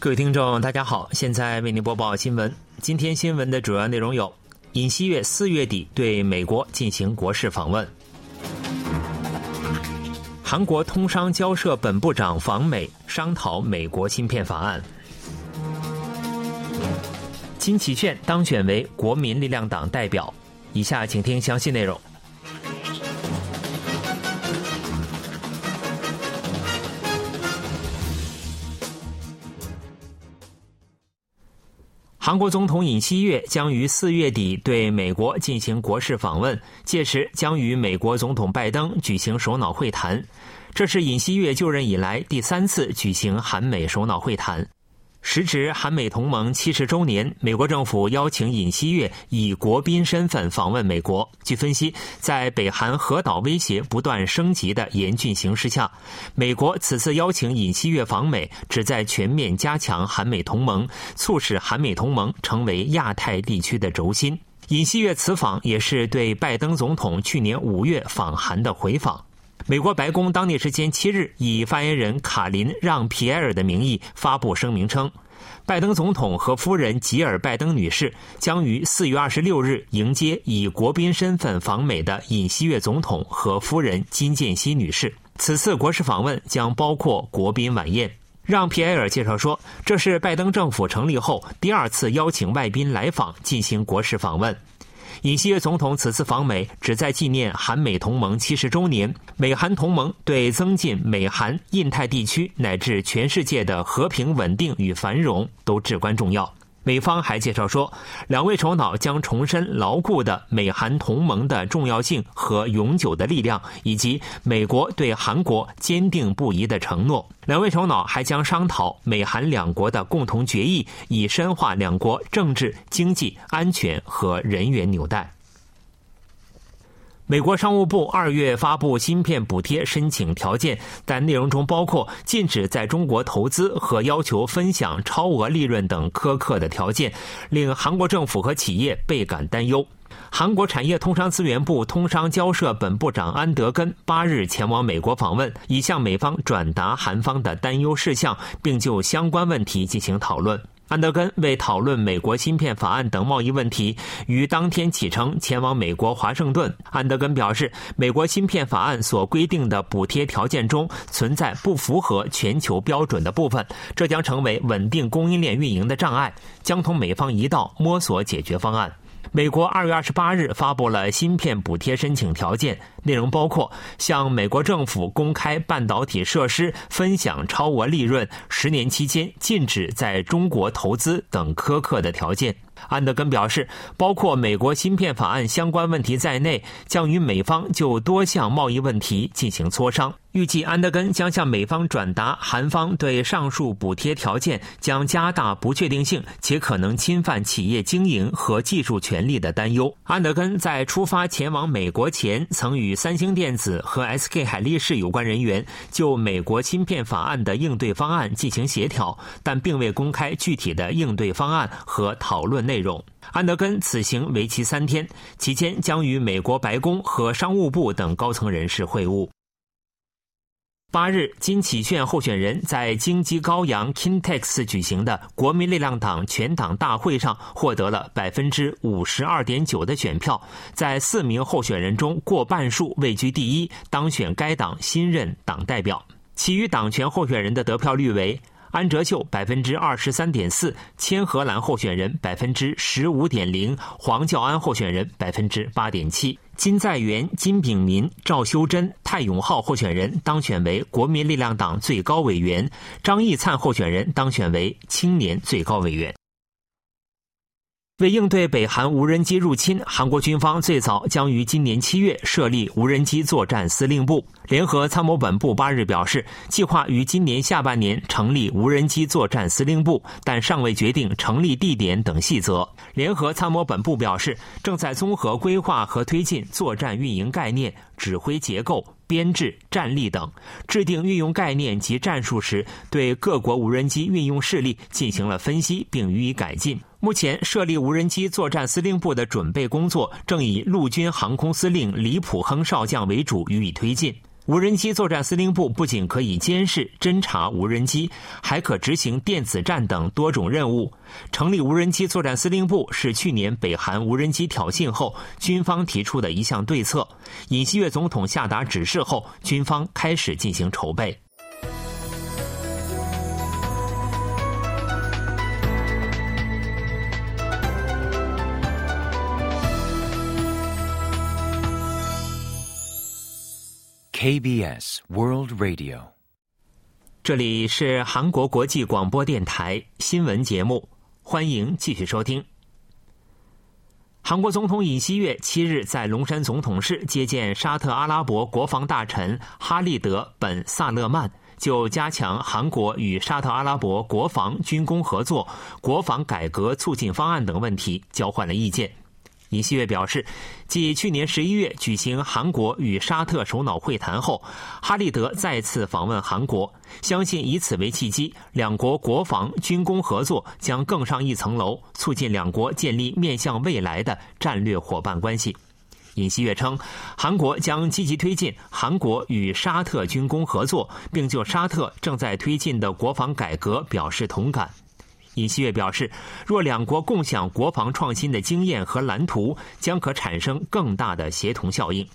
各位听众，大家好，现在为您播报新闻。今天新闻的主要内容有：尹锡悦四月底对美国进行国事访问；韩国通商交涉本部长访美商讨美国芯片法案；金启炫当选为国民力量党代表。以下请听详细内容。韩国总统尹锡悦将于四月底对美国进行国事访问，届时将与美国总统拜登举行首脑会谈。这是尹锡悦就任以来第三次举行韩美首脑会谈。时值韩美同盟七十周年，美国政府邀请尹锡悦以国宾身份访问美国。据分析，在北韩核岛威胁不断升级的严峻形势下，美国此次邀请尹锡悦访美，旨在全面加强韩美同盟，促使韩美同盟成为亚太地区的轴心。尹锡悦此访也是对拜登总统去年五月访韩的回访。美国白宫当地时间七日以发言人卡琳·让·皮埃尔的名义发布声明称，拜登总统和夫人吉尔·拜登女士将于四月二十六日迎接以国宾身份访美的尹锡悦总统和夫人金建熙女士。此次国事访问将包括国宾晚宴。让·皮埃尔介绍说，这是拜登政府成立后第二次邀请外宾来访进行国事访问。尹锡悦总统此次访美，旨在纪念韩美同盟七十周年。美韩同盟对增进美韩、印太地区乃至全世界的和平稳定与繁荣都至关重要。美方还介绍说，两位首脑将重申牢固的美韩同盟的重要性和永久的力量，以及美国对韩国坚定不移的承诺。两位首脑还将商讨美韩两国的共同决议，以深化两国政治、经济、安全和人员纽带。美国商务部二月发布芯片补贴申请条件，但内容中包括禁止在中国投资和要求分享超额利润等苛刻的条件，令韩国政府和企业倍感担忧。韩国产业通商资源部通商交涉本部长安德根八日前往美国访问，已向美方转达韩方的担忧事项，并就相关问题进行讨论。安德根为讨论美国芯片法案等贸易问题，于当天启程前往美国华盛顿。安德根表示，美国芯片法案所规定的补贴条件中存在不符合全球标准的部分，这将成为稳定供应链运营的障碍，将同美方一道摸索解决方案。美国二月二十八日发布了芯片补贴申请条件，内容包括向美国政府公开半导体设施分享超额利润、十年期间禁止在中国投资等苛刻的条件。安德根表示，包括美国芯片法案相关问题在内，将与美方就多项贸易问题进行磋商。预计安德根将向美方转达韩方对上述补贴条件将加大不确定性且可能侵犯企业经营和技术权利的担忧。安德根在出发前往美国前，曾与三星电子和 SK 海力士有关人员就美国芯片法案的应对方案进行协调，但并未公开具体的应对方案和讨论内容。安德根此行为期三天，期间将与美国白宫和商务部等高层人士会晤。八日，金启炫候选人在京畿高阳 Kintex 举行的国民力量党全党大会上获得了百分之五十二点九的选票，在四名候选人中过半数位居第一，当选该党新任党代表。其余党权候选人的得票率为。安哲秀百分之二十三点四，千荷兰候选人百分之十五点零，黄教安候选人百分之八点七。金在元、金炳民、赵修真、泰永浩候选人当选为国民力量党最高委员，张义灿候选人当选为青年最高委员。为应对北韩无人机入侵，韩国军方最早将于今年七月设立无人机作战司令部。联合参谋本部八日表示，计划于今年下半年成立无人机作战司令部，但尚未决定成立地点等细则。联合参谋本部表示，正在综合规划和推进作战运营概念、指挥结构。编制、战力等，制定运用概念及战术时，对各国无人机运用势力进行了分析，并予以改进。目前设立无人机作战司令部的准备工作正以陆军航空司令李普亨少将为主予以推进。无人机作战司令部不仅可以监视、侦察无人机，还可执行电子战等多种任务。成立无人机作战司令部是去年北韩无人机挑衅后，军方提出的一项对策。尹锡悦总统下达指示后，军方开始进行筹备。KBS World Radio，这里是韩国国际广播电台新闻节目，欢迎继续收听。韩国总统尹锡悦七日在龙山总统室接见沙特阿拉伯国防大臣哈利德·本·萨勒曼，就加强韩国与沙特阿拉伯国防军工合作、国防改革促进方案等问题交换了意见。尹锡悦表示，继去年十一月举行韩国与沙特首脑会谈后，哈利德再次访问韩国，相信以此为契机，两国国防军工合作将更上一层楼，促进两国建立面向未来的战略伙伴关系。尹锡悦称，韩国将积极推进韩国与沙特军工合作，并就沙特正在推进的国防改革表示同感。尹锡悦表示，若两国共享国防创新的经验和蓝图，将可产生更大的协同效应。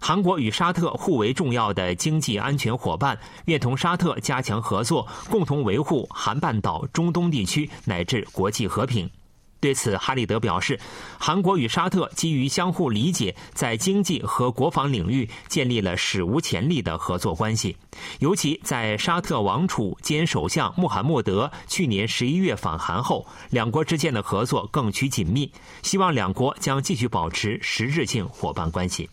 韩国与沙特互为重要的经济安全伙伴，愿同沙特加强合作，共同维护韩半岛、中东地区乃至国际和平。对此，哈立德表示，韩国与沙特基于相互理解，在经济和国防领域建立了史无前例的合作关系。尤其在沙特王储兼首相穆罕默德去年十一月访韩后，两国之间的合作更趋紧密。希望两国将继续保持实质性伙伴关系。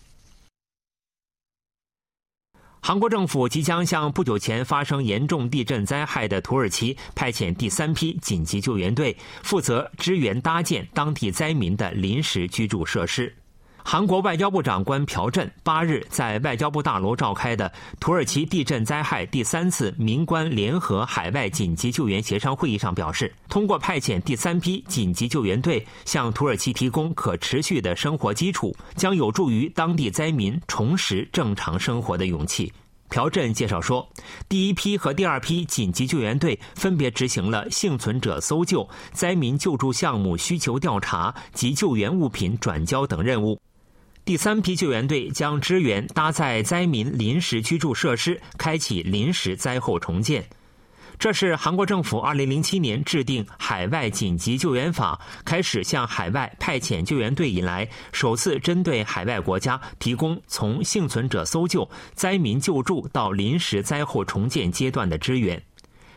韩国政府即将向不久前发生严重地震灾害的土耳其派遣第三批紧急救援队，负责支援搭建当地灾民的临时居住设施。韩国外交部长官朴振八日在外交部大楼召开的土耳其地震灾害第三次民官联合海外紧急救援协商会议上表示，通过派遣第三批紧急救援队向土耳其提供可持续的生活基础，将有助于当地灾民重拾正常生活的勇气。朴振介绍说，第一批和第二批紧急救援队分别执行了幸存者搜救、灾民救助项目需求调查及救援物品转交等任务。第三批救援队将支援搭载灾民临时居住设施，开启临时灾后重建。这是韩国政府2007年制定《海外紧急救援法》，开始向海外派遣救援队以来，首次针对海外国家提供从幸存者搜救、灾民救助到临时灾后重建阶段的支援。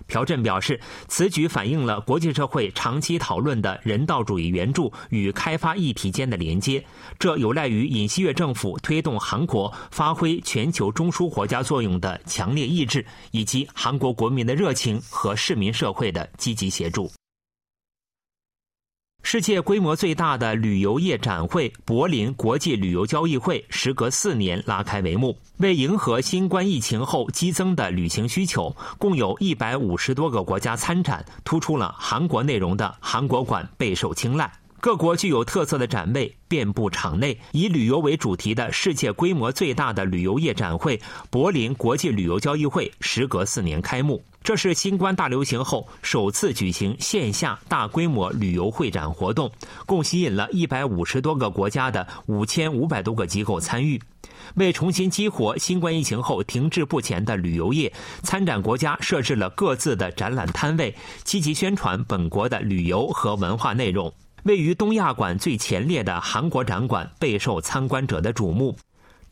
朴振表示，此举反映了国际社会长期讨论的人道主义援助与开发议题间的连接，这有赖于尹锡悦政府推动韩国发挥全球中枢国家作用的强烈意志，以及韩国国民的热情和市民社会的积极协助。世界规模最大的旅游业展会——柏林国际旅游交易会，时隔四年拉开帷幕。为迎合新冠疫情后激增的旅行需求，共有一百五十多个国家参展，突出了韩国内容的韩国馆备受青睐。各国具有特色的展位遍布场内，以旅游为主题的世界规模最大的旅游业展会——柏林国际旅游交易会，时隔四年开幕。这是新冠大流行后首次举行线下大规模旅游会展活动，共吸引了一百五十多个国家的五千五百多个机构参与。为重新激活新冠疫情后停滞不前的旅游业，参展国家设置了各自的展览摊位，积极宣传本国的旅游和文化内容。位于东亚馆最前列的韩国展馆备受参观者的瞩目。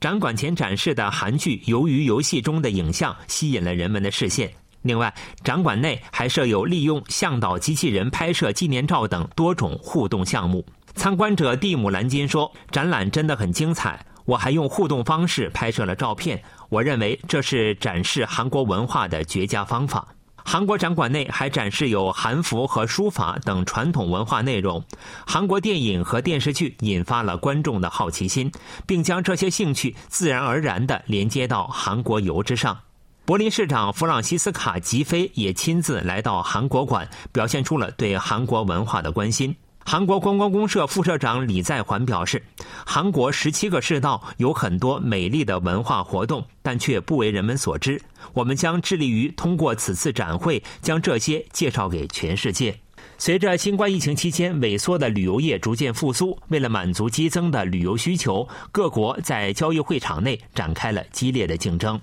展馆前展示的韩剧《鱿鱼游戏》中的影像吸引了人们的视线。另外，展馆内还设有利用向导机器人拍摄纪念照等多种互动项目。参观者蒂姆·兰金说：“展览真的很精彩，我还用互动方式拍摄了照片。我认为这是展示韩国文化的绝佳方法。”韩国展馆内还展示有韩服和书法等传统文化内容。韩国电影和电视剧引发了观众的好奇心，并将这些兴趣自然而然地连接到韩国游之上。柏林市长弗朗西斯卡·吉菲也亲自来到韩国馆，表现出了对韩国文化的关心。韩国观光公社副社长李在环表示，韩国十七个市道有很多美丽的文化活动，但却不为人们所知。我们将致力于通过此次展会，将这些介绍给全世界。随着新冠疫情期间萎缩的旅游业逐渐复苏，为了满足激增的旅游需求，各国在交易会场内展开了激烈的竞争。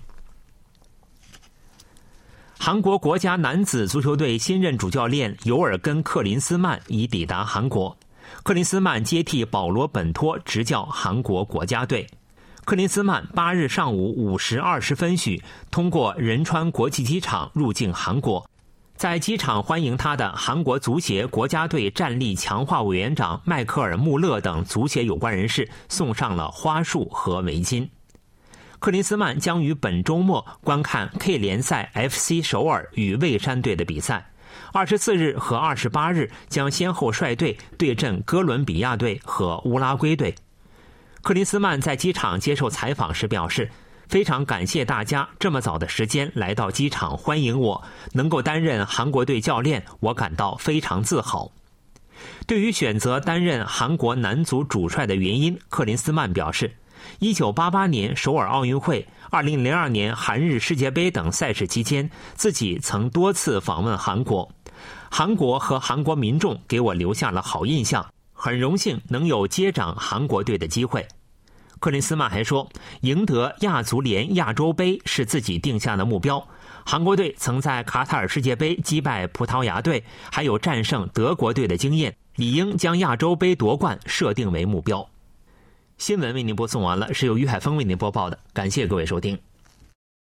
韩国国家男子足球队新任主教练尤尔根·克林斯曼已抵达韩国。克林斯曼接替保罗·本托执教韩国国家队。克林斯曼八日上午五时二十分许通过仁川国际机场入境韩国，在机场欢迎他的韩国足协国家队战力强化委员长迈克尔·穆勒等足协有关人士送上了花束和围巾。克林斯曼将于本周末观看 K 联赛 FC 首尔与蔚山队的比赛，二十四日和二十八日将先后率队对阵哥伦比亚队和乌拉圭队。克林斯曼在机场接受采访时表示：“非常感谢大家这么早的时间来到机场欢迎我，能够担任韩国队教练，我感到非常自豪。”对于选择担任韩国男足主帅的原因，克林斯曼表示。一九八八年首尔奥运会、二零零二年韩日世界杯等赛事期间，自己曾多次访问韩国，韩国和韩国民众给我留下了好印象，很荣幸能有接掌韩国队的机会。克林斯曼还说，赢得亚足联亚洲杯是自己定下的目标。韩国队曾在卡塔尔世界杯击败葡萄牙队，还有战胜德国队的经验，理应将亚洲杯夺冠设定为目标。新闻为您播送完了，是由于海峰为您播报的，感谢各位收听。